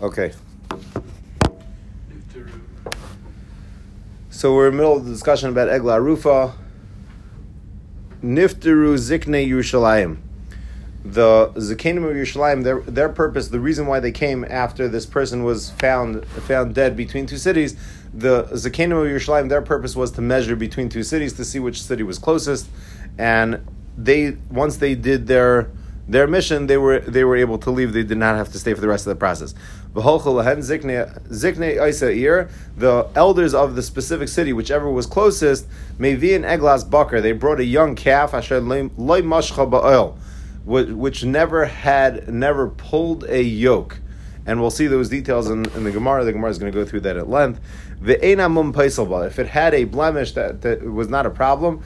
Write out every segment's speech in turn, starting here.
Okay. So we're in the middle of the discussion about Egla Rufa. Nifteru Zikne Yerushalayim. The Zakenim of Yerushalayim, their, their purpose, the reason why they came after this person was found found dead between two cities, the Zakenim of Yerushalayim, their purpose was to measure between two cities to see which city was closest. And they once they did their their mission, they were they were able to leave. They did not have to stay for the rest of the process. The elders of the specific city, whichever was closest, Mevi and Eglas Bakr, they brought a young calf, which never had, never pulled a yoke. And we'll see those details in, in the Gemara. The Gemara is going to go through that at length. The If it had a blemish that, that was not a problem,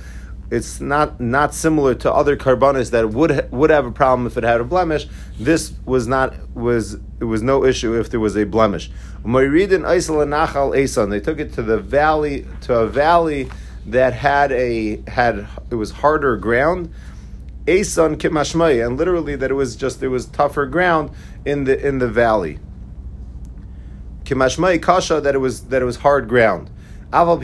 it's not not similar to other karbanos that would would have a problem if it had a blemish. This was not was it was no issue if there was a blemish. They took it to the valley to a valley that had a had it was harder ground. Asan kimashmai, and literally that it was just it was tougher ground in the in the valley. Kimashmai kasha that it was that it was hard ground. Aval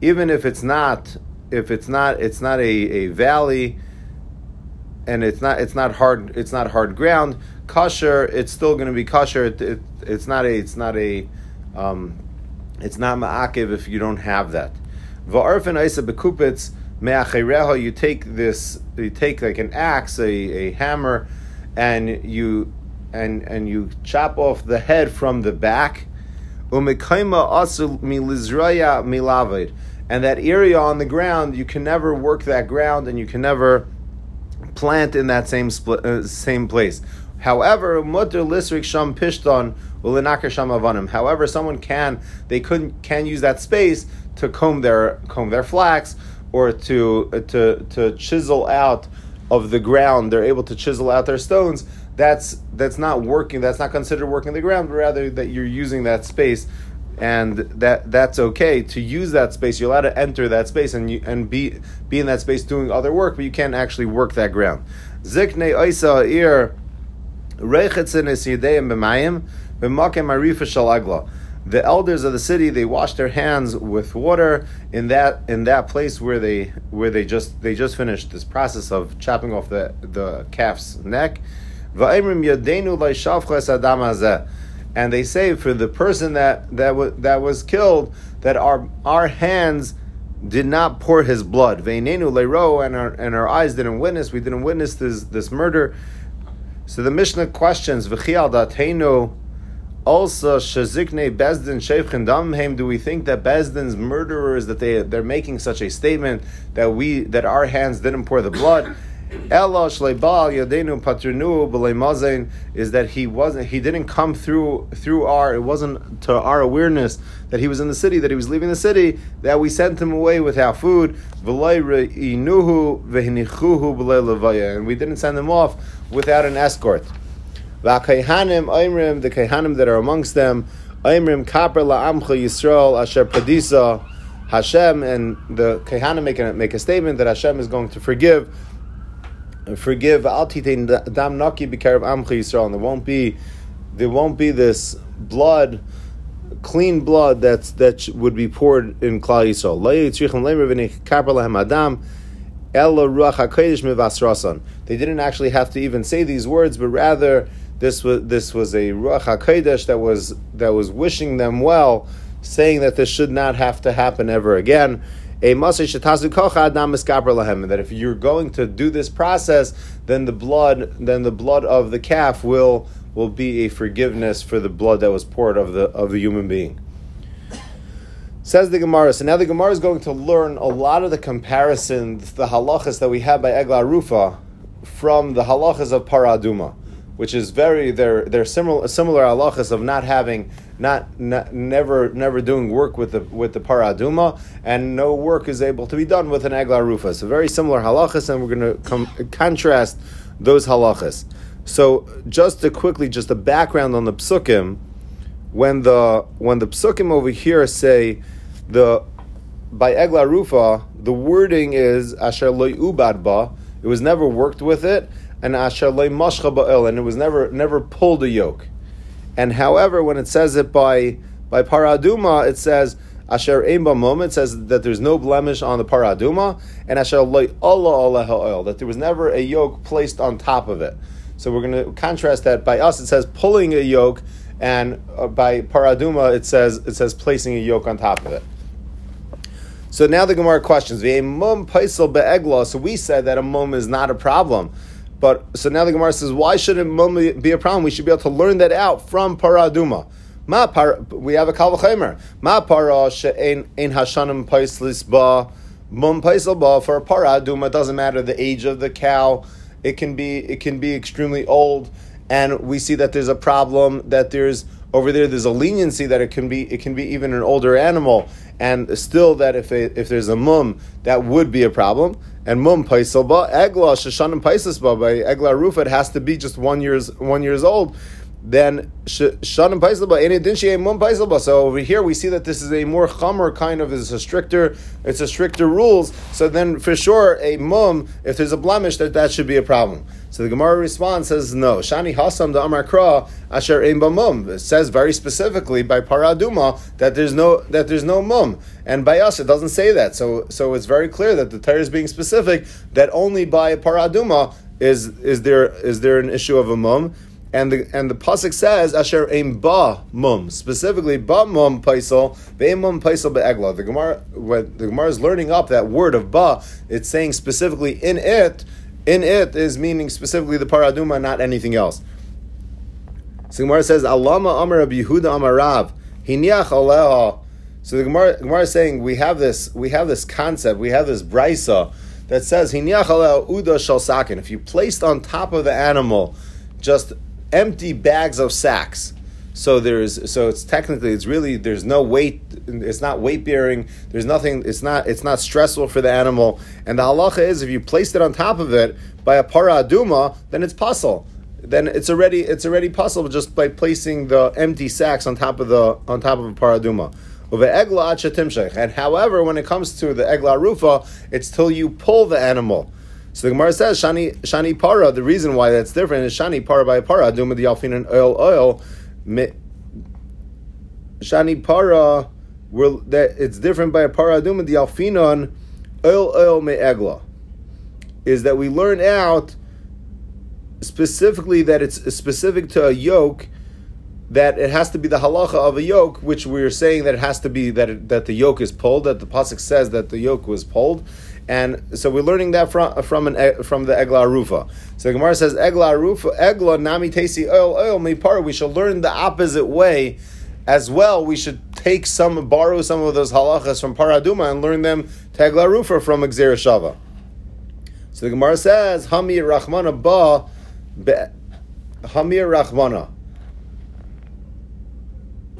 even if it's not if it's not it's not a, a valley and it's not it's not hard it's not hard ground kosher it's still going to be kosher. It, it, it's not a it's not a um, it's not ma'akiv if you don't have that. Va'arfin isa bekupitz me'achireha you take this you take like an axe a, a hammer and you and and you chop off the head from the back. Umekaima asul milizraya milavid and that area on the ground, you can never work that ground and you can never plant in that same uh, same place. However, mutter lisrik sham pishton sham avanim. However, someone can they couldn't can use that space to comb their comb their flax or to uh, to to chisel out of the ground. They're able to chisel out their stones. That's that's not working. That's not considered working the ground. But rather that you're using that space and that that's okay to use that space. You're allowed to enter that space and you, and be be in that space doing other work, but you can't actually work that ground. Zikne oisa ir rechetzin es yideim b'mayim b'makem. The elders of the city they wash their hands with water in that in that place where they where they just they just finished this process of chopping off the the calf's neck. Va'imrim yadenu adam hazeh and they say for the person that that w- that was killed that our our hands did not pour his blood. Veinenu leiro, and our and our eyes didn't witness. We didn't witness this this murder. So the Mishnah questions v'chial datenu. Also, shazikne bezdin sheifchen damhem. Do we think that bezdin's murderers that they they're making such a statement that we that our hands didn't pour the blood? Ella shleibal yadenu patrinu b'leimazein is that he wasn't he didn't come through through our it wasn't to our awareness that he was in the city that he was leaving the city that we sent him away without food and we didn't send him off without an escort. The kayhanim that are amongst them oimrim kaper la'amcha Yisrael asher padisa Hashem and the kayhanim make a, make a statement that Hashem is going to forgive forgive al Yisrael, there won't be there won't be this blood, clean blood that's that would be poured in Klal Yisrael. They didn't actually have to even say these words, but rather this was this was a ruach hakodesh that was that was wishing them well, saying that this should not have to happen ever again a that if you're going to do this process, then the blood, then the blood of the calf will will be a forgiveness for the blood that was poured of the of the human being. Says the Gemara. So now the Gemara is going to learn a lot of the comparisons, the halachas that we have by Egla Rufa, from the halachas of Paraduma which is very they're they're similar similar halachas of not having not, not never never doing work with the with the paraduma and no work is able to be done with an egla rufa. So very similar halachas, and we're going to com- contrast those halachas. So just to quickly, just a background on the psukim, when the when the psukim over here say the by egla rufa, the wording is asher loy ubadba. It was never worked with it and asher mashcha ba'il, and it was never never pulled a yoke. And however, when it says it by by paraduma, it says asher mum. It says that there's no blemish on the paraduma, and asher loy Allah oil that there was never a yoke placed on top of it. So we're going to contrast that by us. It says pulling a yoke, and uh, by paraduma it says it says placing a yoke on top of it. So now the Gemara questions. So we said that a mum is not a problem. But so now the Gemara says, why shouldn't mum be a problem? We should be able to learn that out from paraduma. Ma par, we have a kalvachemer. Ma para she'en ein hashanim paislis ba mum paisel ba for a paraduma. Doesn't matter the age of the cow. It can be it can be extremely old, and we see that there's a problem that there's over there. There's a leniency that it can be it can be even an older animal, and still that if if there's a mum that would be a problem and mum paisalba egla shashanim paisasba by egla rufa it has to be just one years one years old. Then shanim paisalba any dinshi mum paisalba. So over here we see that this is a more chomer kind of it's a stricter it's a stricter rules. So then for sure a mum if there's a blemish that that should be a problem. So the Gemara response says no. Shani hasam the Amar Kra asher ein mum. It says very specifically by paraduma that there's no that there's no mum, and by us it doesn't say that. So so it's very clear that the Torah is being specific that only by paraduma is is there is there an issue of a mum. And the and the pasuk says asher ein ba mum specifically ba mum paisel ve'im mum paisel be'egla. The Gemara when the Gemara is learning up that word of ba, it's saying specifically in it in it is meaning specifically the paraduma, not anything else. So the Gemara says, Alama Amar Rabbi Yehuda Amarav, Hiniach Aleha. So the Gemara, Gemara is saying we have this we have this concept, we have this brisa that says Hiniach Aleha Uda Shal. If you placed on top of the animal just empty bags of sacks, so there's so it's technically it's really there's no weight it's not weight bearing there's nothing it's not it's not stressful for the animal and the halacha is if you placed it on top of it by a para aduma then it's puzzle then it's already it's already possible just by placing the empty sacks on top of the on top of a paraduma. And however, when it comes to the egla rufa, it's till you pull the animal. So the Gemara says shani shani para. The reason why that's different is shani para by para duma the alfin and oil oil Shani para, that it's different by a paradum the alfinon oil oil me'egla, is that we learn out specifically that it's specific to a yoke that it has to be the halacha of a yoke, which we're saying that it has to be that it, that the yoke is pulled, that the pasuk says that the yoke was pulled, and so we're learning that from from an from the egla rufa. So the Gemara says egla rufa egla nami tesi oil oil mipar. We shall learn the opposite way as well. We should take some borrow some of those halachas from paraduma and learn them to egla rufa from gezeirah shavah. So the Gemara says hamir rachmana ba hamir rachmana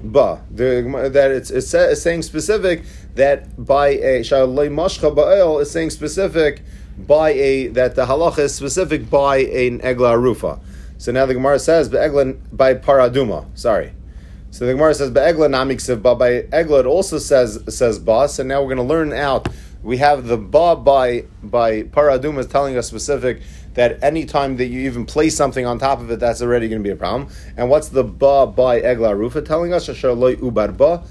ba. The, that it's, it's, saying specific that by a shalei mashcha ba'el is saying specific by a that the halacha is specific by an egla rufa. So now the Gemara says be'egla by paraduma. Sorry. So the Gemara says be'egla namiksiv ba by egla it also says says ba. So now we're going to learn out. We have the ba by by paraduma is telling us specific that any time that you even place something on top of it, that's already going to be a problem. And what's the ba by egla rufa telling us? ubar ba.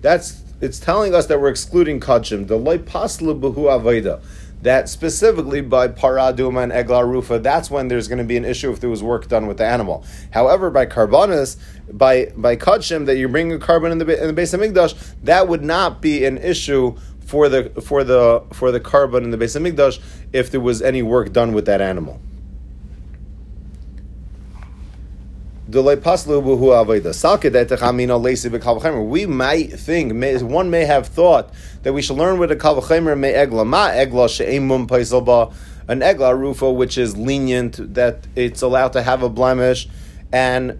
That's it's telling us that we're excluding kachim. The loy paslu buhu aveda. That specifically by paraduma and egla rufa, that's when there's going to be an issue if there was work done with the animal. However, by karbanis, by by kachim that you bring a korban in the in the Beis HaMikdash, that would not be an issue for the for the for the korban in the Beis HaMikdash if there was any work done with that animal. We might think, one may have thought that we should learn with a kalvachemer me egla. Ma egla she'emum paisalba an egla rufa which is lenient that it's allowed to have a blemish and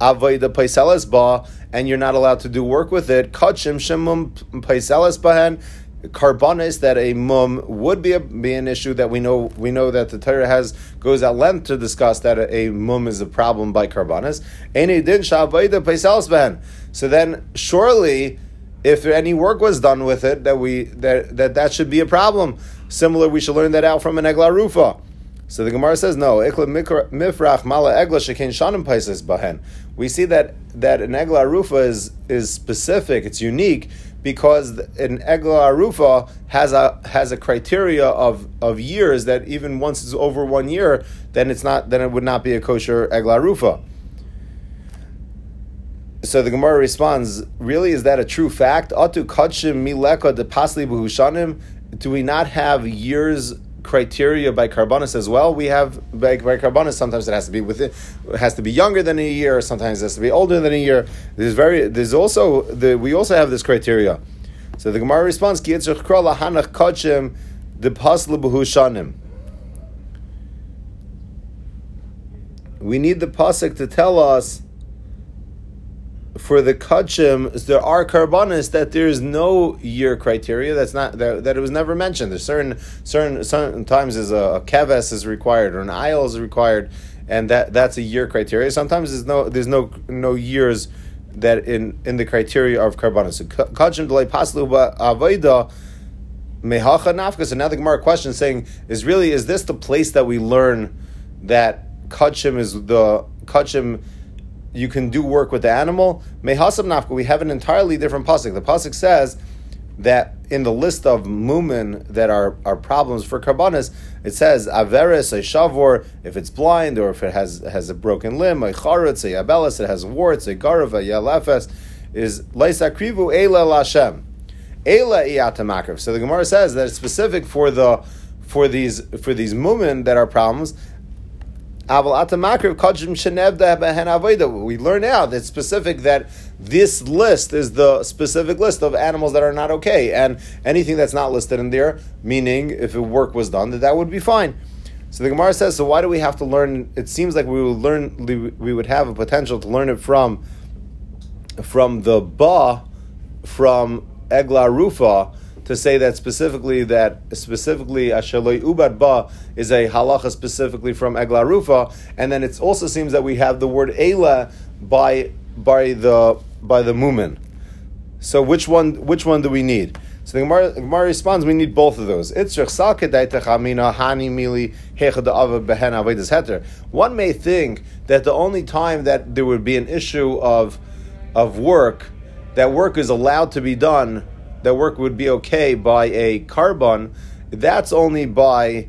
avoida paiselas ba and you're not allowed to do work with it. Kachim shemum bahen karbanis that a mum would be a, be an issue that we know we know that the Torah has goes at length to discuss that a, a mum is a problem by karbanis. So then surely if any work was done with it that we that that, that should be a problem. Similar, we should learn that out from an egla rufa. So the Gemara says no. mifrach mala egla shanim bahen. We see that that an egla arufa is is specific. It's unique because an egla arufa has a has a criteria of, of years that even once it's over one year, then it's not then it would not be a kosher egla arufa. So the Gemara responds, really, is that a true fact? Atu kachim mileka de pasli. Do we not have years criteria by karbanis as well. We have by, by karbanis sometimes it has to be within, it has to be younger than a year. Sometimes it has to be older than a year. There's very there's also the we also have this criteria. So the Gemara responds the. We need the pasuk to tell us for the kachim, there are karbanis that there is no year criteria. That's not that, that it was never mentioned. There's certain certain certain times is a, a keves is required or an aisle is required, and that that's a year criteria. Sometimes there's no there's no no years that in in the criteria of karbanis. So kachim delay paslu avoida mehacha nafka. So now the Gemara question saying is really is this the place that we learn that kachim is the kachim you can do work with the animal. Mehasab nafka, we have an entirely different pasuk. The pasuk says that in the list of mumin that are, are problems for karbanis, it says averis, a shavor, if it's blind or if it has has a broken limb, a charetz, a yabelis, it has warts, a garav, a yalefes, is leisakrivu eila lashem. Eila iyatamakriv. So the Gemara says that it's specific for the for these for these mumin that are problems, we learn now that it's specific that this list is the specific list of animals that are not okay, and anything that's not listed in there, meaning if work was done, that that would be fine. So the Gemara says, so why do we have to learn? It seems like we would learn, we would have a potential to learn it from, from the ba, from Egla Rufa, to say that specifically that specifically Ashaloi Ubad Ba is a halacha specifically from Egla Rufa, and then it also seems that we have the word Ela by by the by the Mumin. So which one which one do we need? So the Gemara, the Gemara responds, we need both of those. One may think that the only time that there would be an issue of of work, that work is allowed to be done that work would be okay by a korban, that's only by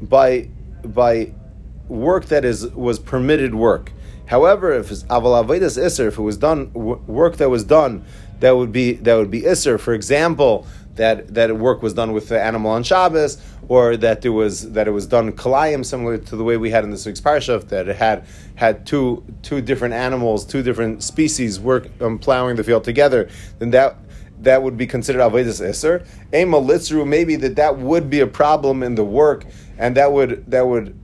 by by work that is was permitted work. However, if aval iser, if it was done work that was done, that would be that would be iser. For example, that that work was done with the animal on Shabbos, or that there was that it was done kalayim, similar to the way we had in this week's parsha, that it had had two two different animals, two different species work um, plowing the field together. Then that that would be considered avodas eser. Ema litzru, maybe that that would be a problem in the work, and that would that would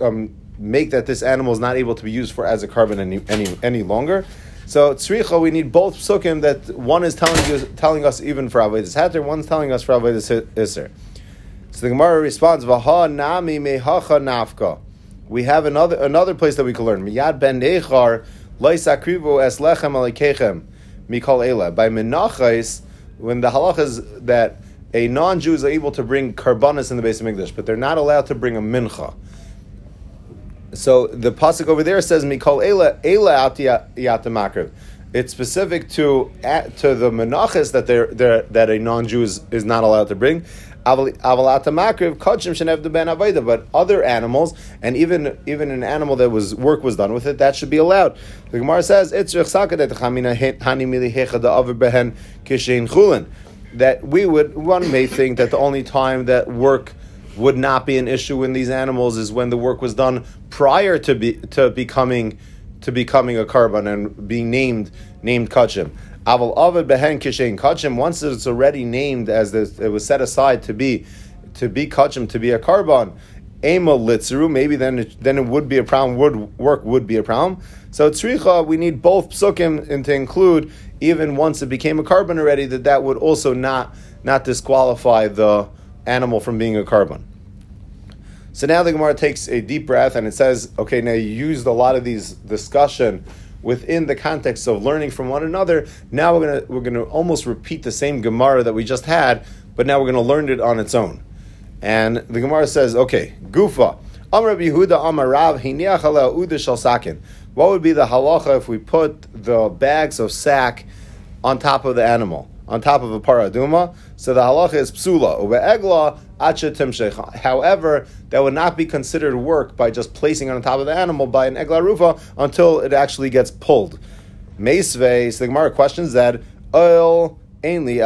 um, make that this animal is not able to be used for as a korban any any, any longer. So tzricha, we need both psukim that one is telling you, telling us even for avodas hater, one's telling us for avodas iser. So the Gemara responds, "Vaha nami mehacha nafka." We have another another place that we can learn. Miyad ben nechar loisakrivu es lechem alikechem mikol ela. By menachais, when the halacha is that a non-Jew is able to bring karbanis in the Beis HaMikdash, but they're not allowed to bring a mincha. So the pasuk over there says mikol ela ela yatamakriv. It's specific to to the menachas that they're, they're, that a non-Jew is, is not allowed to bring. But other animals, and even even an animal that was work was done with it, that should be allowed. The Gemara says it's that we would one may think that the only time that work would not be an issue in these animals is when the work was done prior to be to becoming to becoming a korban and being named named kachim. Aval Avid Behen Kishain Kachim, once it's already named as this, it was set aside to be to be Kachim, to be a korban, Ema Litzru, maybe then it, then it would be a problem, would work would be a problem. So Tzricha, we need both psukim and to include, even once it became a korban already, that that would also not not disqualify the animal from being a korban. So now the Gemara takes a deep breath and it says, okay, now you used a lot of these discussion within the context of learning from one another. Now we're gonna we're gonna almost repeat the same Gemara that we just had, but now we're gonna learn it on its own. And the Gemara says, okay, Gufa. Amar Yehuda Amar Rav Uda Shal. What would be the halacha if we put the bags of sack on top of the animal, on top of a paraduma? So the halacha is psula. Egla acha However, that would not be considered work by just placing it on top of the animal by an egla rufa until it actually gets pulled. Meisve, so the Gemara questions that oil ainly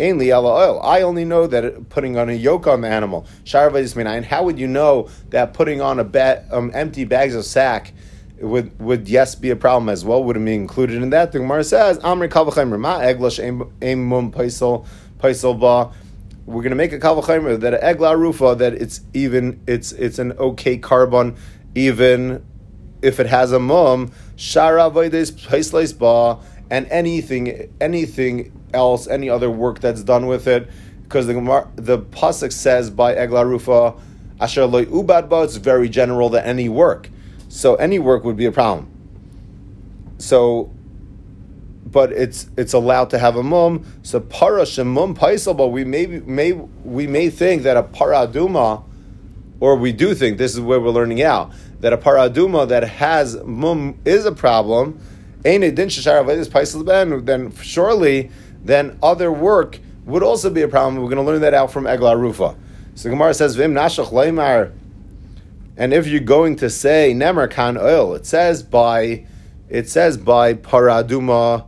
Ainly oil. I only know that putting on a yoke on the animal. How would you know that putting on a ba- um, empty bags of sack would would yes be a problem as well? Would it be included in that? The Gemara says, Amri ma eglash mum paisel paisel ba. We're going to make a kavachimer that an egla rufa that it's even it's it's an okay korban even if it has a mum shara vaydes ba and anything anything else, any other work that's done with it, because the the pasuk says by Egla Rufa, Asher loy ubadba, it's very general that any work. So any work would be a problem. So, but it's it's allowed to have a mum. So para shemum paisal, but we may may we may think that a paraduma, or we do think this is where we're learning out that a paraduma that has mum is a problem. Ain't it? Then surely then other work would also be a problem. We're going to learn that out from Egla Rufa. So Gemara says, Vim nashach leimar. And if you're going to say nemer kan oil, it says by it says by paraduma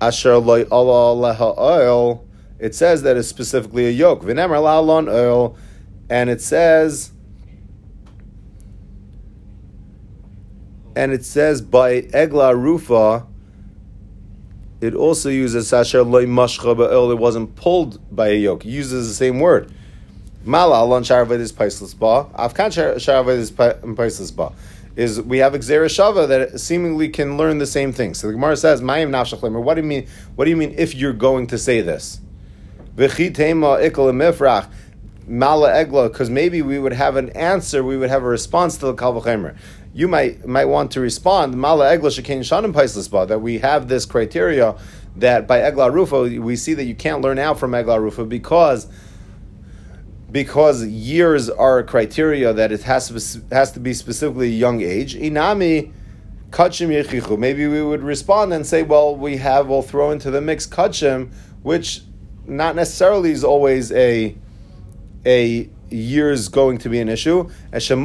asher loy oil. It says that it's specifically a yoke. V'nemer la'alon oil, and it says. And it says by Egla Rufa, it also uses sasher loy mashcha ba'il. It wasn't pulled by a yoke. It uses the same word. Mala alon sharavid paisless ba. Afkan sharavid is paisless ba. Is we have gezeirah shavah that seemingly can learn the same thing. So the Gemara says, "Mayim nafshachlemer." What do you mean? What do you mean if you're going to say this? Mala egla, because maybe we would have an answer, we would have a response to the kalvachemer you might might want to respond, Mala Egla Shekain Shanim Paislisba, that we have this criteria that by Egla Rufa, we see that you can't learn out from Egla Rufa because because years are a criteria that it has to, has to be specifically young age. Inami kachim yechichu. Maybe we would respond and say, well, we have, we'll throw into the mix kachim, which not necessarily is always a a years going to be an issue. Is that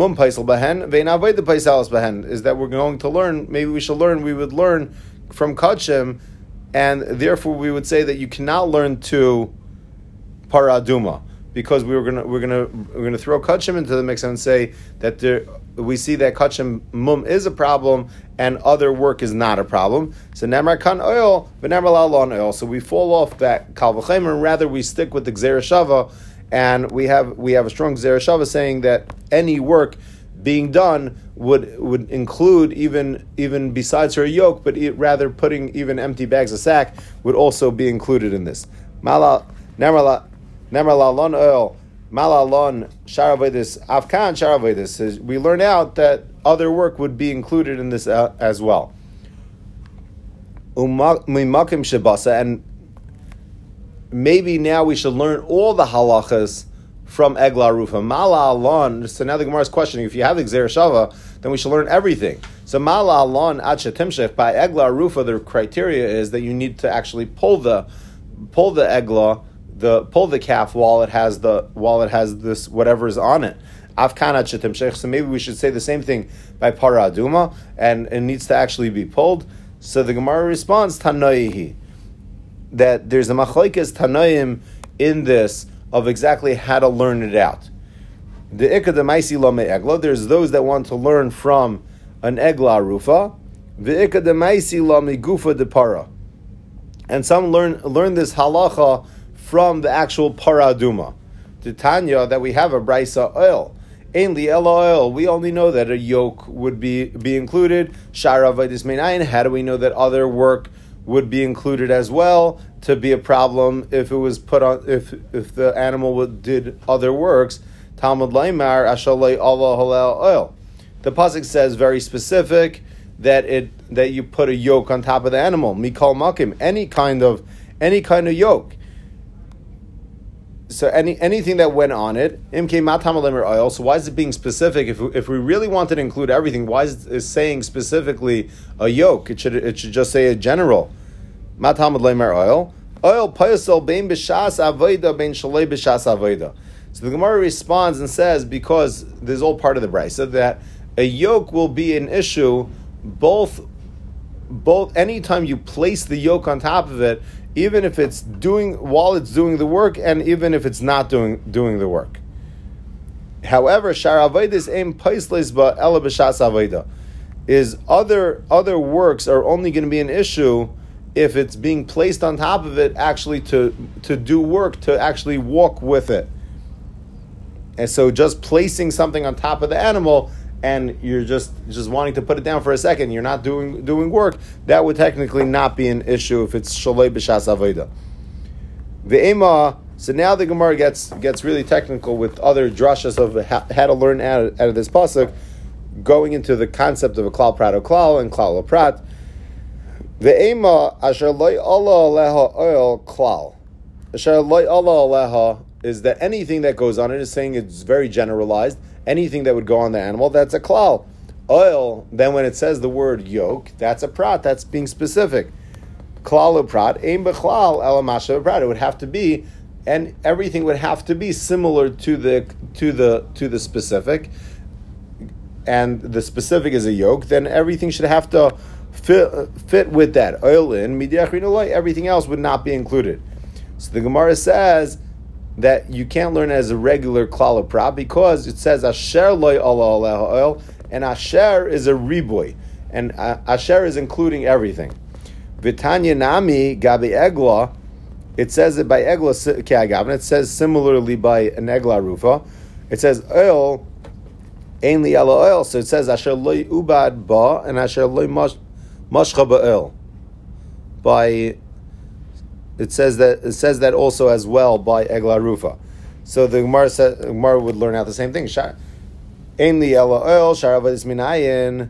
we're going to learn, maybe we should learn, we would learn from Kachim, and therefore we would say that you cannot learn to Paraduma. Because we were gonna we're gonna we're gonna throw kachim into the mix and say that there, we see that kachim mum is a problem and other work is not a problem. So nemar kan oil, but nemar oil. So we fall off that kalvachem and rather we stick with the gzereshava and we have we have a strong Zereshava saying that any work being done would would include even even besides her yoke, but it, rather putting even empty bags of sack would also be included in this. Mala nemrala nemrala oil malalon sharavedis afkan sharavedis. We learn out that other work would be included in this uh, as well. Umakim shabasa and maybe now we should learn all the halachas from Egla Rufa. Mala Alon, so now the Gemara is questioning, if you have the Shava, then we should learn everything. So Mala Alon by Egla Rufa, the criteria is that you need to actually pull the pull the Egla, the pull the calf while it has the while it has this whatever is on it. So maybe we should say the same thing by Para Aduma, and it needs to actually be pulled. So the Gemara responds, Tanoihi that there's a machlekes tanoim in this of exactly how to learn it out. The ikademaisi lame egla. There's those that want to learn from an egla rufa. The ikademaisi lame gufa de para. And some learn learn this halacha from the actual paraduma. To Tanya that we have a brisa oil. Ainly oil. We only know that a yoke would be be included. Shara vaydis How do we know that other work? would be included as well to be a problem if it was put on if if the animal would, did other works. Talmud Laimar Ashalei Allah Halal oil. The pasuk says very specific that it that you put a yoke on top of the animal. Mikal makim, any kind of any kind of yoke. So any anything that went on it, oil. So why is it being specific? If if we really wanted to include everything, why is it saying specifically a yoke? It should it should just say a general matam oil. Oil payasol bein b'shas avoida bein shalei b'shas avoida. So the Gemara responds and says because there's all part of the brisa that a yoke will be an issue both both anytime you place the yoke on top of it, even if it's doing while it's doing the work, and even if it's not doing doing the work. However, shar avodas aim paisles ba ela b'shas is other other works are only going to be an issue if it's being placed on top of it actually to to do work to actually walk with it. And so just placing something on top of the animal and you're just just wanting to put it down for a second, you're not doing doing work, that would technically not be an issue if it's shalei b'shas avoda. The ema. So now the Gemara gets gets really technical with other drashas of how, to learn out of, out of this pasuk, going into the concept of a klal prat klal and klal prat. The ema asher loy aleha oil klal. Asher loy aleha is that anything that goes on it is saying it's very generalized anything that would go on the animal, that's a klal. Oil, then when it says the word yoke, that's a prat, that's being specific. Klal prat, aim bechlal elamasha prat. It would have to be, and everything would have to be similar to the to the to the specific. And the specific is a yoke, then everything should have to fit, fit with that. Oil in, everything else would not be included. So the Gemara says that you can't learn as a regular klal prat because it says asher loy Allah oil, and asher is a riboy, and uh, asher is including everything. Vitanya nami gabi egla, it says it by egla keagavin. It says similarly by an egla rufa. It says oil, ainly yellow oil. So it says asher loy ubad ba and asher loy mashcha ba'il. By it says that it says that also as well by Egla Rufa. So the Gemara, said, Gemara would learn out the same thing. Ainly Ella oil sharavadis minayin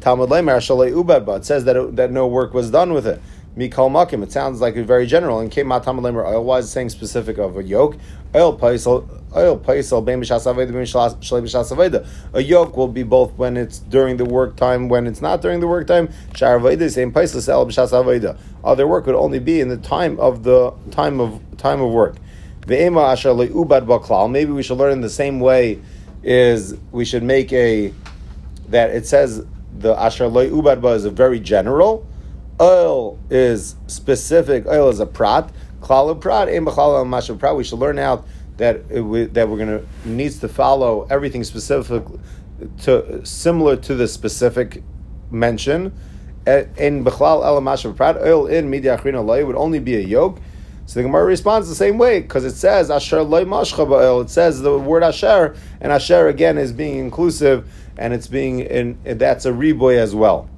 Talmud Lemer shalei ubadba. It says that it, that no work was done with it. Mikol makim. It sounds like very general. And came Talmud Lemer oil. Why is it saying specific of a yoke? Oil paisel oil paisel A yoke will be both when it's during the work time, when it's not during the work time. Sharaveda same paisel el b'shas Other work would only be in the time of the time of time of work. Ve'ema asher ubad baklal. Maybe we should learn in the same way. Is we should make a that it says the asher ubad ba is a very general. Oil is specific. Oil is a prat. Klal prat, aim b'chlal mashav prat. We should learn out that it, that we're going to needs to follow everything specific to similar to the specific mention. In b'chlal el mashav prat, oil in midia achrina loy would only be a yoke. So the Gemara responds the same way because it says asher loy mashcha. It says the word asher, and asher again is being inclusive, and it's being in that's a reboy as well.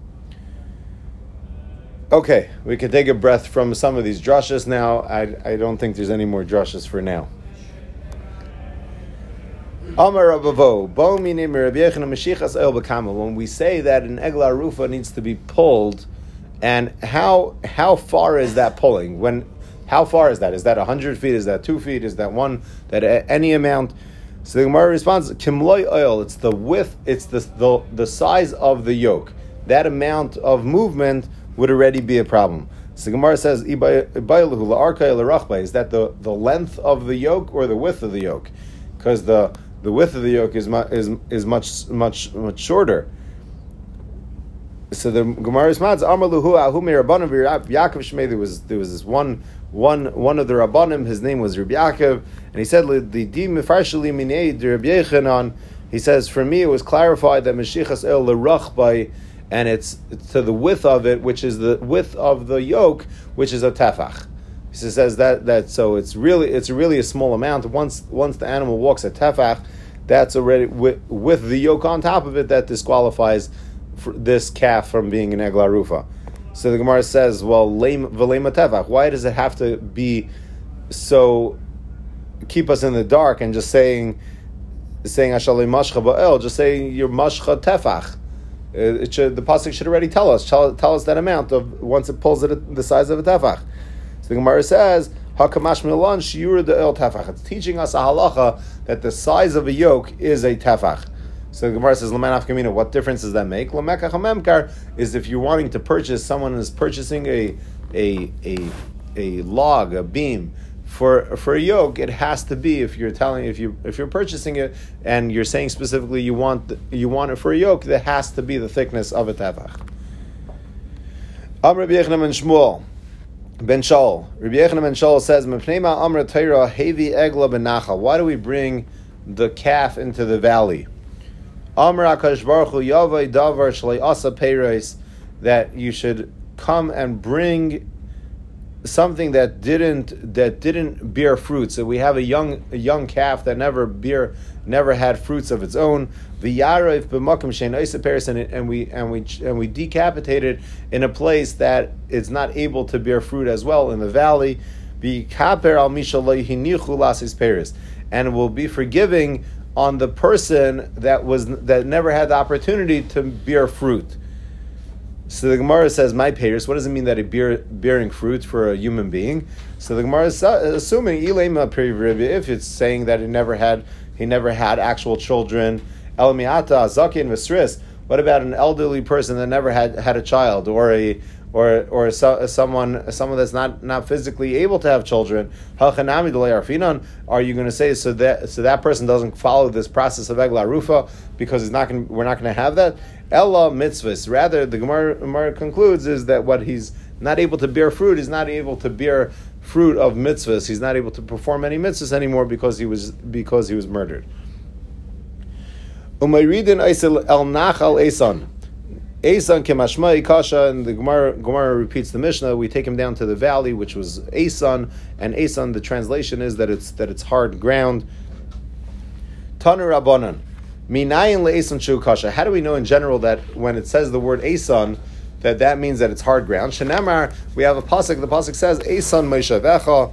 Okay, we can take a breath from some of these drushes now. I, I don't think there's any more drushes for now. Amar El When we say that an Egla Rufa needs to be pulled, and how how far is that pulling? When how far is that? Is that hundred feet? Is that two feet? Is that one? That any amount? So the Gemara responds, Kimloy oil. It's the width. It's the, the the size of the yoke. That amount of movement would already be a problem. So Gemara says, is that the, the length of the yoke or the width of the yoke? Because the, the width of the yoke is, mu- is, is much much much shorter. So the Gemara responds, Amaluhu Ahumi Rabbanim Yaakov Shmei. There was there was this one one one of the Rabbanim. His name was Rabbi Yaakov, and he said. He says, "For me, it was clarified that Mashiachas El Lerach by." And it's, to the width of it, which is the width of the yoke, which is a tefach. He says that that so it's really it's really a small amount. Once once the animal walks a tefach, that's already with, with the yoke on top of it that disqualifies this calf from being an egla rufa. So the Gemara says, well, v'lema tefach. Why does it have to be so? Keep us in the dark and just saying saying ashalei mashcha ba'el, just saying your mashcha tefach. Uh, it should, the pasuk should already tell us tell, tell, us that amount of once it pulls it the size of a tefach. So the Gemara says, Hakamash Milan Shiur the El Tefach. It's teaching us a halacha that the size of a yoke is a tefach. So the Gemara says, "Laman Kamina." What difference does that make? Lamekach Hamemkar is if you're wanting to purchase, someone is purchasing a a a a log, a beam for for a yoke, it has to be if you're telling if you if you're purchasing it and you're saying specifically you want you want it for a yoke, that has to be the thickness of a tefach. Amr Rabbi and Shmuel ben Shaul. Rabbi ben Shaul says, "Mepneima Amr Torah hevi egla benacha." Why do we bring the calf into the valley? Amr Akash Yavai Davar Shalei Asa Peiros that you should come and bring something that didn't that didn't bear fruit. So we have a young a young calf that never bear never had fruits of its own. V'yarif b'makom shein oisa and we and we and we decapitated in a place that is not able to bear fruit as well in the valley. V'kaper al mishalayhinichu lasis peris, and will be forgiving on the person that was that never had the opportunity to bear fruit. So the Gemara says, "My payers." What does it mean that a bear, bearing fruit for a human being? So the Gemara is uh, assuming if it's saying that he never had he never had actual children. Elmiata zakin v'sris. What about an elderly person that never had had a child, or a or or so, someone someone that's not not physically able to have children, are you going to say so that so that person doesn't follow this process of egla rufa because it's not going we're not going to have that ella mitzvahs. Rather, the Gemara, concludes is that what he's not able to bear fruit is not able to bear fruit of mitzvahs. He's not able to perform any mitzvahs anymore because he was because he was murdered. Umayridin el nachal. Esan kemashma kasha, and the Gemara, Gemara repeats the Mishnah. We take him down to the valley, which was Esan, and Esan. The translation is that it's that it's hard ground. Tanu Rabbanan, minayin leesan shu kasha. How do we know in general that when it says the word Esan, that that means that it's hard ground? Shenamar, we have a pasuk. The pasuk says Esan Meishavecha,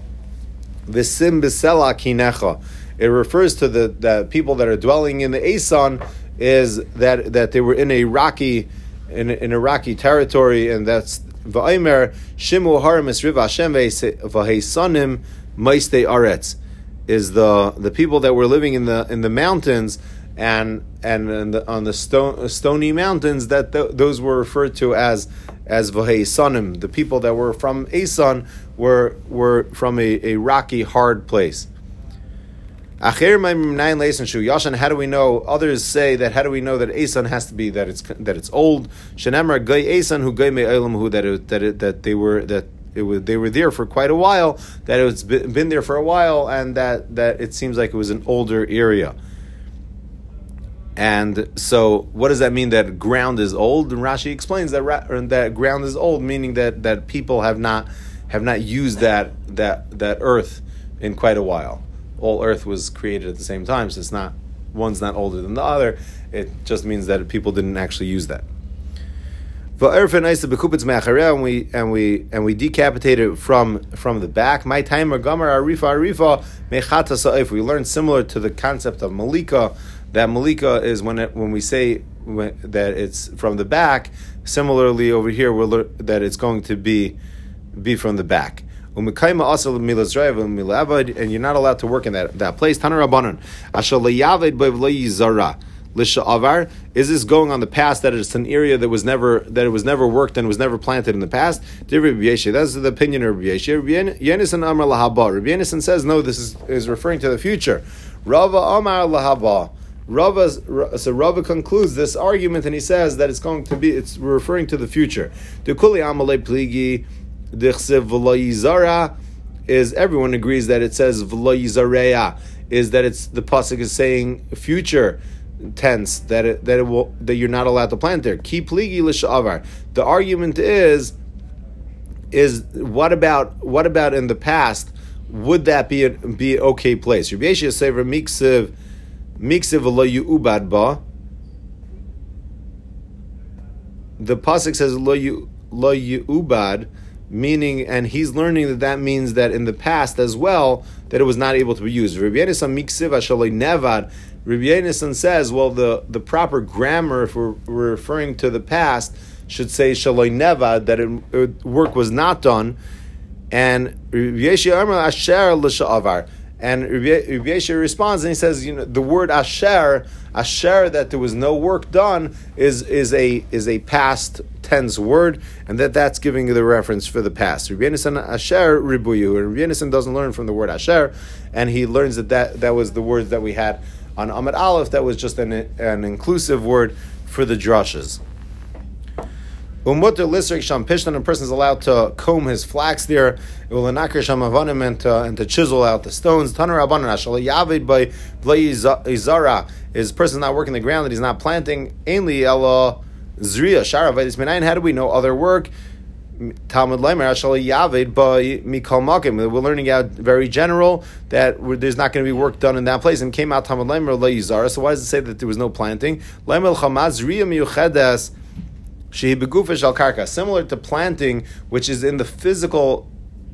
v'sim b'sela kinecha. It refers to the, the people that are dwelling in the Esan is that that they were in a rocky in, in a rocky territory, and that's Va'imer Shimu Haramis Riv Hashem Vaheisanim Maiste Aretz is the the people that were living in the in the mountains and and the, on the stone, stony mountains that th- those were referred to as as Vaheisanim. The people that were from Asan were were from a, a rocky hard place. Yashan, how do we know? Others say that how do we know that Asan has to be that it's that it's old? Shenemar Gay Asan who Gay who that it, that it, that they were that it was, they were there for quite a while. That it's been, there for a while, and that that it seems like it was an older area. And so, what does that mean? That ground is old? And Rashi explains that that ground is old, meaning that that people have not have not used that that that earth in quite a while all Earth was created at the same time, so it's not one's not older than the other. It just means that people didn't actually use that. And we and we and we decapitated from from the back. My timer gomer arifa arifa mechata sa'if. We learned similar to the concept of malika. That malika is when it, when we say when, that it's from the back. Similarly, over here, we'll that it's going to be be from the back and you're not allowed to work in that, that place. Is this going on the past that it's an area that was never that it was never worked and was never planted in the past? That's the opinion of Rabbi Yenison Amar Lahaba. Rabbi Yenison says no. This is, is referring to the future. Rava Amar Lahaba. Rava, so Rava concludes this argument and he says that it's going to be it's referring to the future. Dekuli Amalei Pligi Dichsev is everyone agrees that it says v'lo is that it's the pasuk is saying future tense that it, that it will that you're not allowed to plant there. Ki pligi l'shavar. The argument is is what about what about in the past? Would that be a, be an okay place? Rabbi Yeshua Sever miksiv miksiv lo yu'ubad ba. The pasuk says lo yu'ubad meaning, and he's learning that that means that in the past as well, that it was not able to be used. Rabbi Nevad, Rabbi says, well, the, the proper grammar, if we're, we're referring to the past, should say Shaloi Nevad, that it, it, work was not done. And Yeshua Amar Asher l'sha'avar. And Rabbi responds and he says, you know, the word Asher, Asher, that there was no work done, is is a is a past tense word, and that that's giving you the reference for the past. Rabbi Asher Ribuyu, and doesn't learn from the word Asher, and he learns that that, that was the words that we had on amud aleph, that was just an, an inclusive word for the drushes. Umutter lisrik sham pishtan, a person is allowed to comb his flax there. It will sham avanim and to, chisel out the stones. Tanar abanan ashal yavid by izara is person not working the ground that he's not planting. Ainly ella zriya shara vaydis minayin. How do we know other work? Talmud Leimer Ashal Yavid by Mikol Makim. We're learning out very general that there's not going to be work done in that place. And came out Talmud Leimer Leizara. So why does it say that there was no planting? Leimer Chamaz Riya Miyuchedes karka, similar to planting, which is in the physical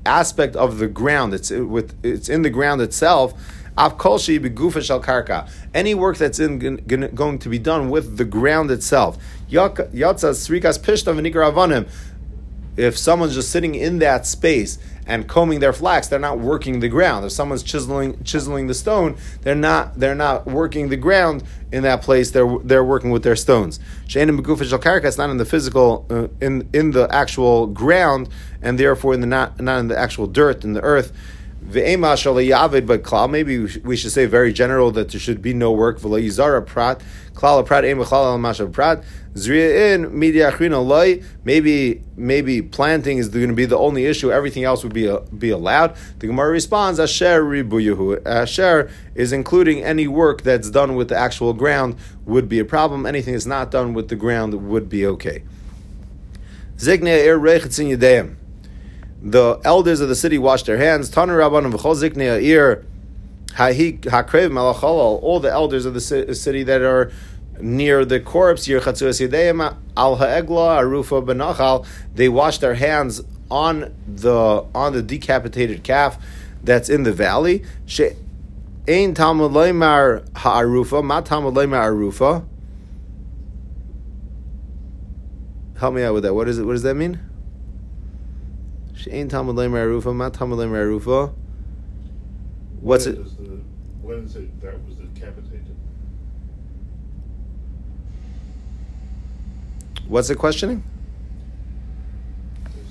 aspect of the ground. It's with it's in the ground itself. Karka. Any work that's in, going to be done with the ground itself. If someone's just sitting in that space and combing their flax, they're not working the ground. If someone's chiseling chiseling the stone, they're not they're not working the ground in that place. They're they're working with their stones. Shein karka, it's not in the physical uh, in in the actual ground, and therefore in the not not in the actual dirt in the earth. But klal, maybe we should say very general that there should be no work. prat klal prat prat in media. Maybe maybe planting is going to be the only issue. Everything else would be be allowed. The Gemara responds asher ribuyahu. Asher is including any work that's done with the actual ground would be a problem. Anything that's not done with the ground would be okay. Zigne er the elders of the city washed their hands. Tanur Rabbanim v'chozik ne'ir hakrev malachalal. All the elders of the city that are near the corpse, yirchatzuas yedeyim al ha'egla arufa benachal. They wash their hands on the on the decapitated calf that's in the valley. Ein talmud ha'arufa, ma arufa. Help me out with that. What is it? What does that mean? She'ain Talmud Leimer Arufa, Ma Talmud Arufa. What's it? The, when is it that was decapitated? What's the questioning?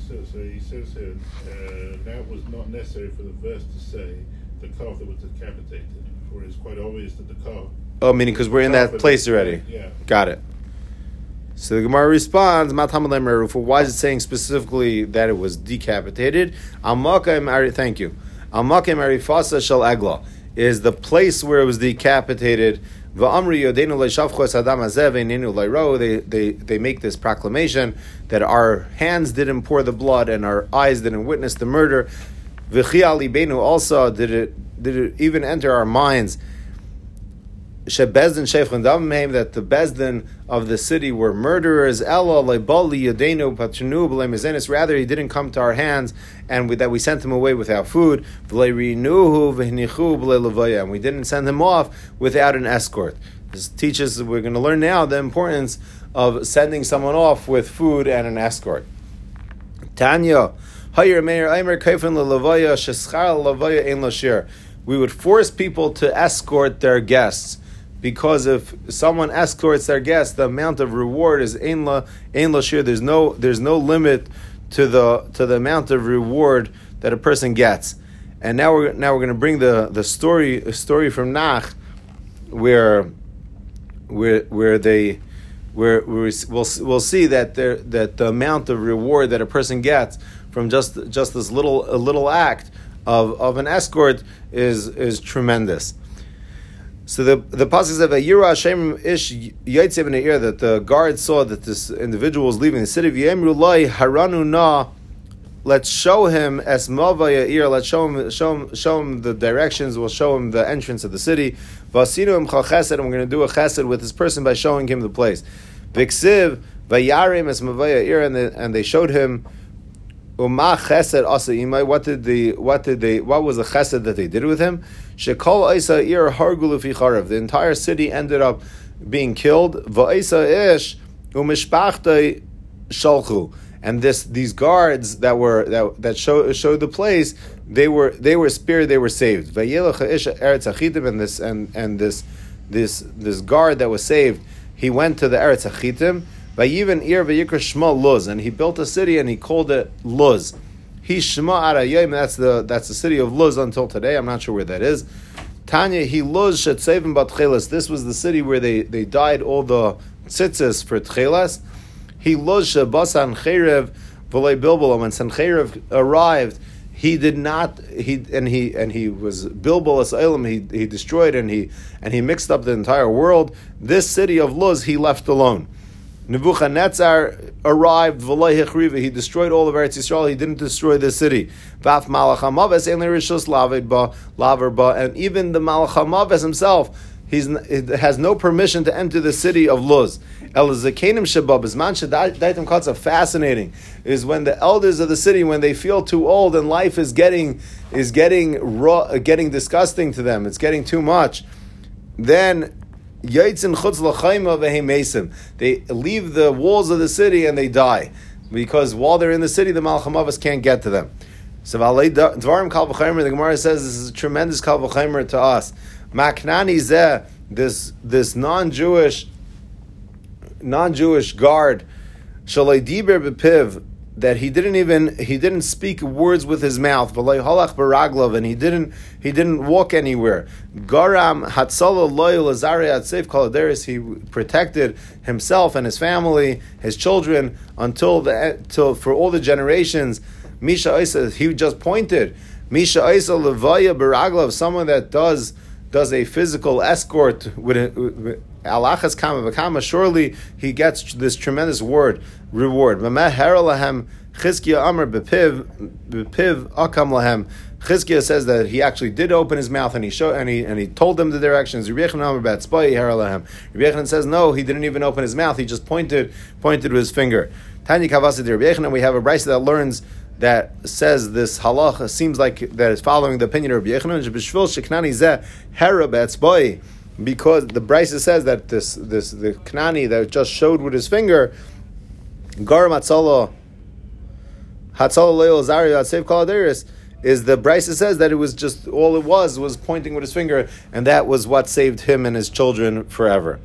So, so he says here, uh, that was not necessary for the verse to say the calf that was decapitated, for it's quite obvious that the calf. Oh, meaning because we're in that place already. Yeah. Got it. So the Gemara responds, why is it saying specifically that it was decapitated? Thank you. shel is the place where it was decapitated. They, they, they make this proclamation that our hands didn't pour the blood and our eyes didn't witness the murder. Also, did it, did it even enter our minds Shebezdin that the Bezdin of the city were murderers. Rather, he didn't come to our hands, and we, that we sent him away without food. And we didn't send him off without an escort. This teaches we're going to learn now the importance of sending someone off with food and an escort. Tanya. We would force people to escort their guests because if someone escorts their guest, the amount of reward is ein la ein shir. There's no there's no limit to the to the amount of reward that a person gets. And now we're now we're going to bring the the story story from Nach, where where where they where, where we'll we'll see that there that the amount of reward that a person gets from just just this little a little act of, of an escort is is tremendous. So the the pasuk says Yira Hashem ish yaitzev in ear that the guard saw that this individual was leaving the city. Yemru loy haranu na. Let's show him as mavaya ear. Let's show him show him show him the directions. We'll show him the entrance of the city. Vasinu im chesed. And we're going to do a chesed with this person by showing him the place. Viksiv vayarim as mavaya ear, and they showed him. Uma chesed asa. What did the what did they what was the chesed that they did with him? Shekol isa ir hargulu charav. The entire city ended up being killed. Va'isa ish umishpachtei shalchu. and this these guards that were that that show, showed the place, they were they were spared, they were saved. And this and and this this this guard that was saved, he went to the Eretz Achitim. Vayiven ir vayikra Shma Luz, and he built a city and he called it Luz. He Shema Arayim, that's the that's the city of Luz until today. I'm not sure where that is. Tanya, he Luz Shetzevim Bat This was the city where they, they died all the tzitzis for Tchelas. He Luz Shebasan Cherev V'lei Bilbul. When Sancherev arrived, he did not he and he and he was Bilbul Asylum. He he destroyed and he and he mixed up the entire world. This city of Luz he left alone. Nebuchadnezzar arrived, he destroyed all of Eretz Yisrael, he didn't destroy the city. And even the Malach HaMaves himself, he has no permission to enter the city of Luz. Elizakanim Shabab, is man Shadaitim Katza, fascinating is when the elders of the city, when they feel too old and life is getting is getting raw, getting disgusting to them, it's getting too much. Then they leave the walls of the city and they die. Because while they're in the city, the Malchamavas can't get to them. So Dvarim Kal the Gemara says this is a tremendous Kal to us. Maknani Zeh, this this non-Jewish non-Jewish guard, Shalai Diber Bepiv, that he didn't even he didn't speak words with his mouth, and he didn't he didn't walk anywhere. Garam hatzala loyal safe kaladeris. He protected himself and his family, his children until the till for all the generations. Misha Isa, he just pointed. Misha Isa levaya baraglav, someone that does does a physical escort with, with alachas kama v'kama, surely he gets this tremendous word reward. Chizkiah akam says that he actually did open his mouth and he showed and he and he told them the directions. Rabbi. Rabbi says no, he didn't even open his mouth. He just pointed pointed with his finger. Tanya kavasid Rabbi We have a brisa that learns that says this halacha seems like that is following the opinion of Yechanan. because the Brisa says that this this the Knani that just showed with his finger, Gar Matzala Hatzala Leil Zari Hatsev Kaladeris is the Brisa says that it was just all it was was pointing with his finger, and that was what saved him and his children forever.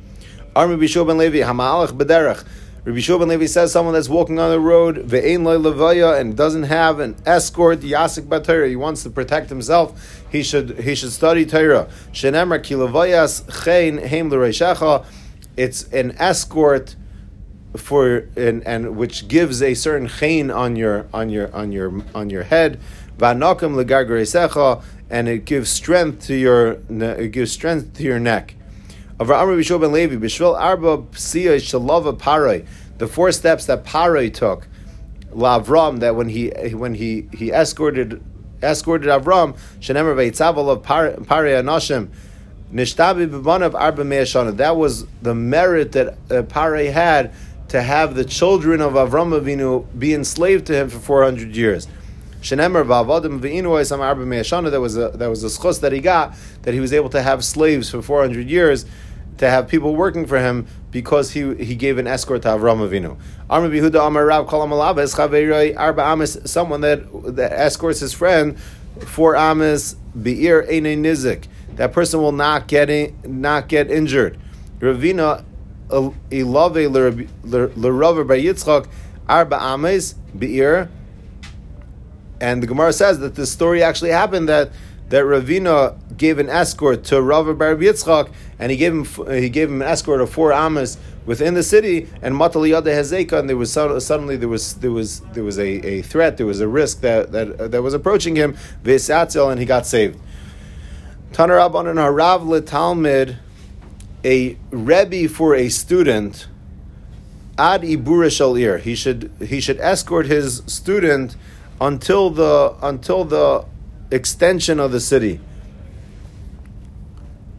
Armi ben Levi Hamalach Bederach. Rabbi Shua Levi says someone that's walking on the road, ve'ein levaya, and doesn't have an escort, yasik batayra, he wants to protect himself, he should he should study Torah. Shenemar ki levayas chein heim l'reishacha, it's an escort for and, and which gives a certain chein on your on your on your on your head, va'nakim legargaresecha, and it gives strength to your it gives strength to your neck. Avraham Rabbi ben Levi, Bishvil Arba Psiya Shalava Parai, the four steps that Parai took, Lavram, that when he when he he escorted escorted Avram, Shenemer Veitzaval of Parai Anashim, Nishtabi B'banav Arba Me'ashana. That was the merit that uh, had to have the children of Avram Avinu be enslaved to him for 400 years. Shenemer v'avadim v'inu arba me'ashana. That was a that was a schos that he got that he was able to have slaves for 400 years to have people working for him because he he gave an escort to Avram Avinu. Arba someone that, that escorts his friend for Amis Beir Eine Nizik. That person will not get in, not get injured. Ravina Ilave L'Rava Bar Yitzchak Arba Amis Beir. And the Gemara says that the story actually happened that that Ravina gave an escort to Rav Bar Yitzchak, and he gave him he gave him an escort of four amas within the city, and Mataliyada Hezeka, and there was suddenly there was there was there was a, a threat, there was a risk that that, that was approaching him, Vesatzel, and he got saved. Tanar Rabban and Harav Talmud, a rebbe for a student, ad ibura shalir. He should he should escort his student until the until the extension of the city.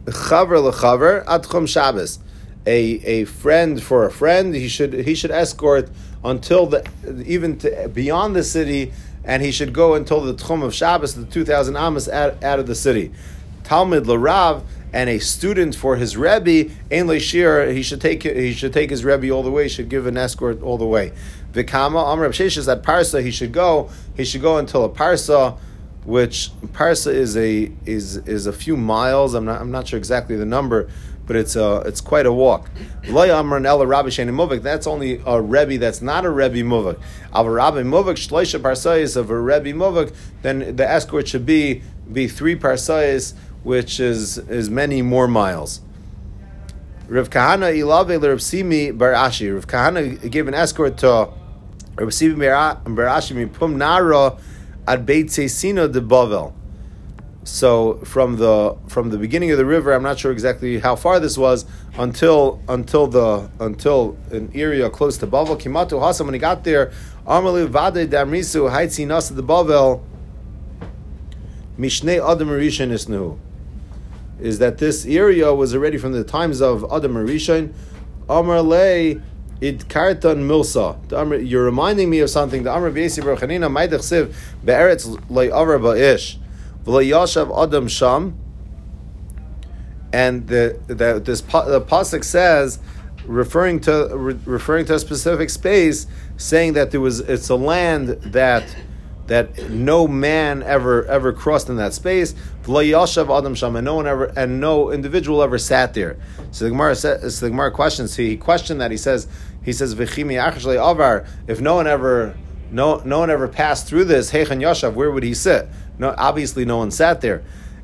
Chaver lechaver atchum Shabbos. A, a friend for a friend, he should he should escort until the even to, beyond the city, and he should go until the tchum of Shabbos, the two thousand amos out, out of the city. Talmud larav and a student for his rebbe, ein leishir, he should take he should take his rebbe all the way. Should give an escort all the way. Vikama Amr Sheshes at Parsa, he should go. He should go until a Parsa, which Parsa is a is is a few miles. I'm not I'm not sure exactly the number, but it's a it's quite a walk. That's only a rebbe that's not a rebbe muvak. Av rabbi muvak shloisha parsayis of a rebbe muvak, then the escort should be be three parsayis, which is is many more miles. Rav Kahana ilave Rav Simi bar Ashi. Rav Kahana gave an escort to Rabbi Sivi Berashi Pum Nara at Beit Sino de Bavel. So from the from the beginning of the river, I'm not sure exactly how far this was until until the until an area close to Bavel. Kimatu Hasam when he got there, Amali Vade Damrisu Haitzi Nasa de Bavel. Mishnei Adam Rishon Isnu. Is that this area was already from the times of Adam Rishon? Amar Lei it kartan milsa. You're reminding me of something. The Amr B'Yesi Barchanina Maidach Siv Be'eretz Loi Avar Ba'ish V'Lo Yashav Adam Sham. And the, the this the pasuk says, referring to re, referring to a specific space, saying that there was it's a land that that no man ever ever crossed in that space. Adam Sham, and no one ever and no individual ever sat there. So the Gemara says, so the Gemara questions. He questioned that. He says, he says, "V'chimi avar." If no one ever, no, no one ever passed through this, Heichan Yashav, where would he sit? No, obviously, no one sat there.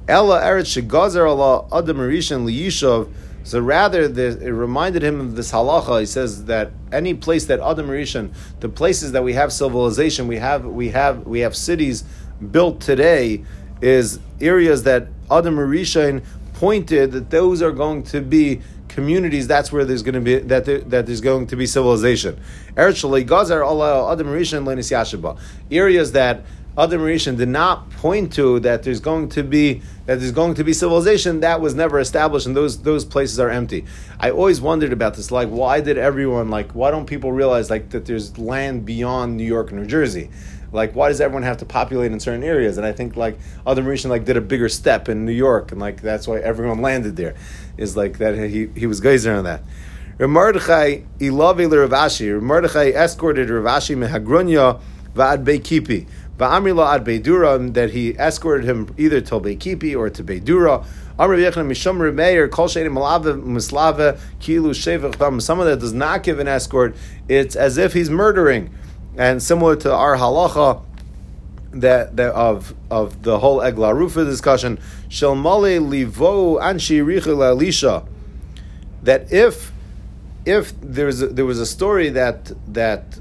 Ella eretz shegazer Allah adam rishon liyishav. So rather, it reminded him of this halacha. He says that any place that Adam the places that we have civilization, we have we have we have cities built today, is areas that Adam pointed that those are going to be communities, that's where there's going to be that there, that there's going to be civilization. Areas that Adam Rishon did not point to that there's going to be that there's going to be civilization that was never established, and those those places are empty. I always wondered about this, like why did everyone like why don't people realize like that there's land beyond New York and New Jersey? like why does everyone have to populate in certain areas and i think like Adam Rishon like did a bigger step in new york and like that's why everyone landed there is like that he, he was geyser on that Mordechai ilave Rav Ashi. Mordechai escorted Rav Ashi mehagrunya va'ad beikipi. Va'amrila ad beidura that he escorted him either to beikipi or to beidura. Amr Yechon Mishum Remeir Kol Sheinim Malave Mislave Kilu Shevach Someone that does not give an escort, it's as if he's murdering and similar to our halacha that, of of the whole Egla Rufa discussion, Shel Male Livo Anshi Richel that if if there's a, there was a story that that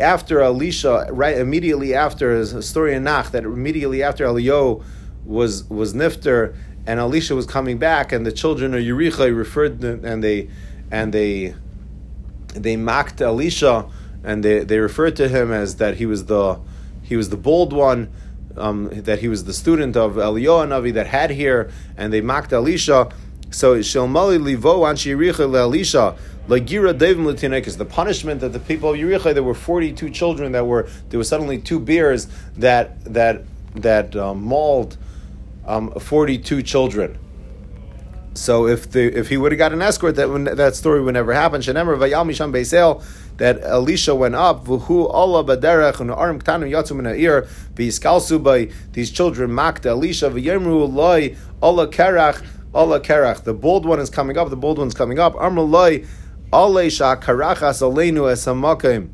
after Elisha, right immediately after a story in Nach that immediately after Eliyo was was nifter and Elisha was coming back and the children of Yericha referred to, and they and they they mocked Elisha and they, they referred to him as that he was the he was the bold one, um, that he was the student of Eliyahu Navi that had here, and they mocked Elisha. So Shelmali Livo Anshi Yericha Elisha Lagira Devim Latinekis. The punishment that the people of Yericha, there were forty two children that were there were suddenly two bears that that that um, mauled um, forty two children. So if the if he would have got an escort, that that story would never happen. Shenemer Vayal Misham Beisel that Elisha went up. V'hu Allah baderech and arim ktanu yatsu min ha'ir v'yiskalsu by these children mocked Elisha v'yemru loy Allah kerach Allah kerach. The bold one is coming up. The bold one's coming up. Amr loy Aleisha karachas aleinu esamakim.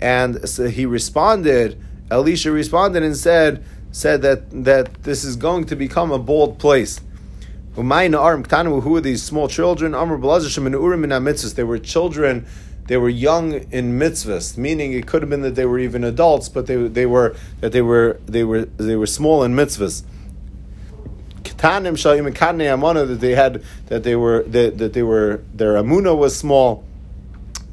And so he responded. Elisha responded and said said that that this is going to become a bold place. Who are these small children? They were children they were young in mitzvahs, meaning it could have been that they were even adults, but they, they were that they were they were they were small in mitzvahs. Ketanim shalim and amana that they had that they were that, that they were their amuna was small.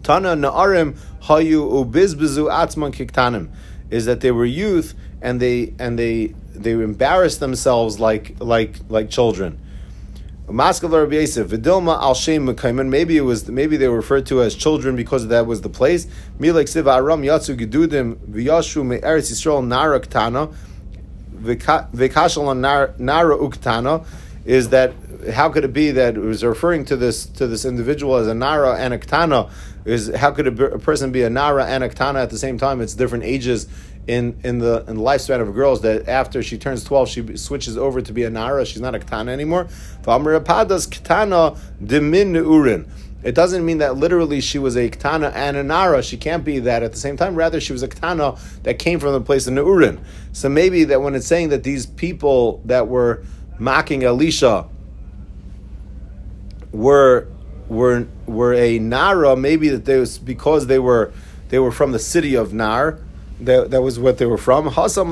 Tana na'arim hayu ubizbizu atzman kiktanim is that they were youth and they and they they embarrassed themselves like like like children. Al Maybe it was maybe they were referred to as children because that was the place. Is that how could it be that it was referring to this to this individual as a nara and a ktana? Is how could a, a person be a nara and a ktana at the same time? It's different ages in in the in the lifespan of a girl is that after she turns twelve, she switches over to be a nara. She's not a ktana anymore. V'amrapadas ktana dimin urin. It doesn't mean that literally she was a ktana and a nara. She can't be that at the same time. Rather, she was a ktana that came from the place of Neurin. So maybe that when it's saying that these people that were mocking Elisha were were were a nara, maybe that they was because they were they were from the city of Nar. That, that was what they were from. Hacha.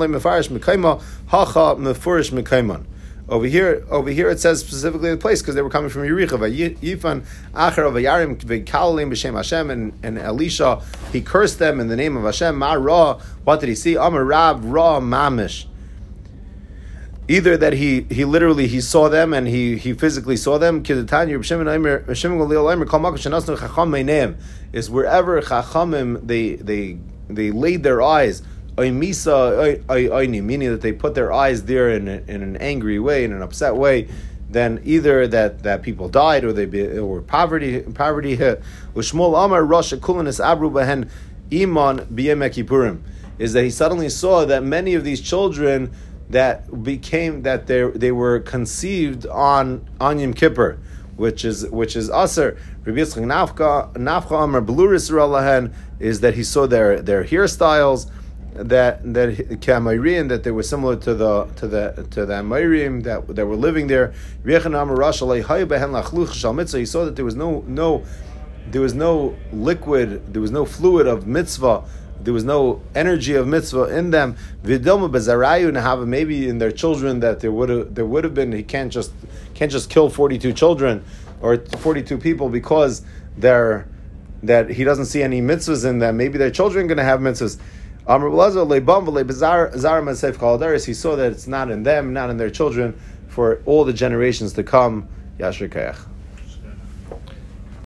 Over here, over here it says specifically the place because they were coming from Yericha. Yifan Acher of Yarim V'Kalalim b'Shem Hashem and, and Elisha he cursed them in the name of Hashem. Ma Ra. What did he see? Amar Rav Ra Mamish. Either that he he literally he saw them and he he physically saw them. Is wherever Chachamim they they they laid their eyes meaning that they put their eyes there in, in an angry way, in an upset way, then either that, that people died or they be, or poverty poverty hit. Ushmul Amar Rosh Kulanis Abru Behen Iman B'Yem is that he suddenly saw that many of these children that became that they they were conceived on on Yom Kippur, which is which is Aser. Rabbi Yitzchak Nafka Amar Bluris is that he saw their their hairstyles that that Kamairian that they were similar to the to the to the Amairim that that were living there. He saw that there was no no there was no liquid, there was no fluid of mitzvah, there was no energy of mitzvah in them. Maybe in their children that there would have there would have been he can't just can't just kill forty two children or forty two people because they're that he doesn't see any mitzvahs in them. Maybe their children are going to have mitzvahs. He saw that it's not in them, not in their children, for all the generations to come.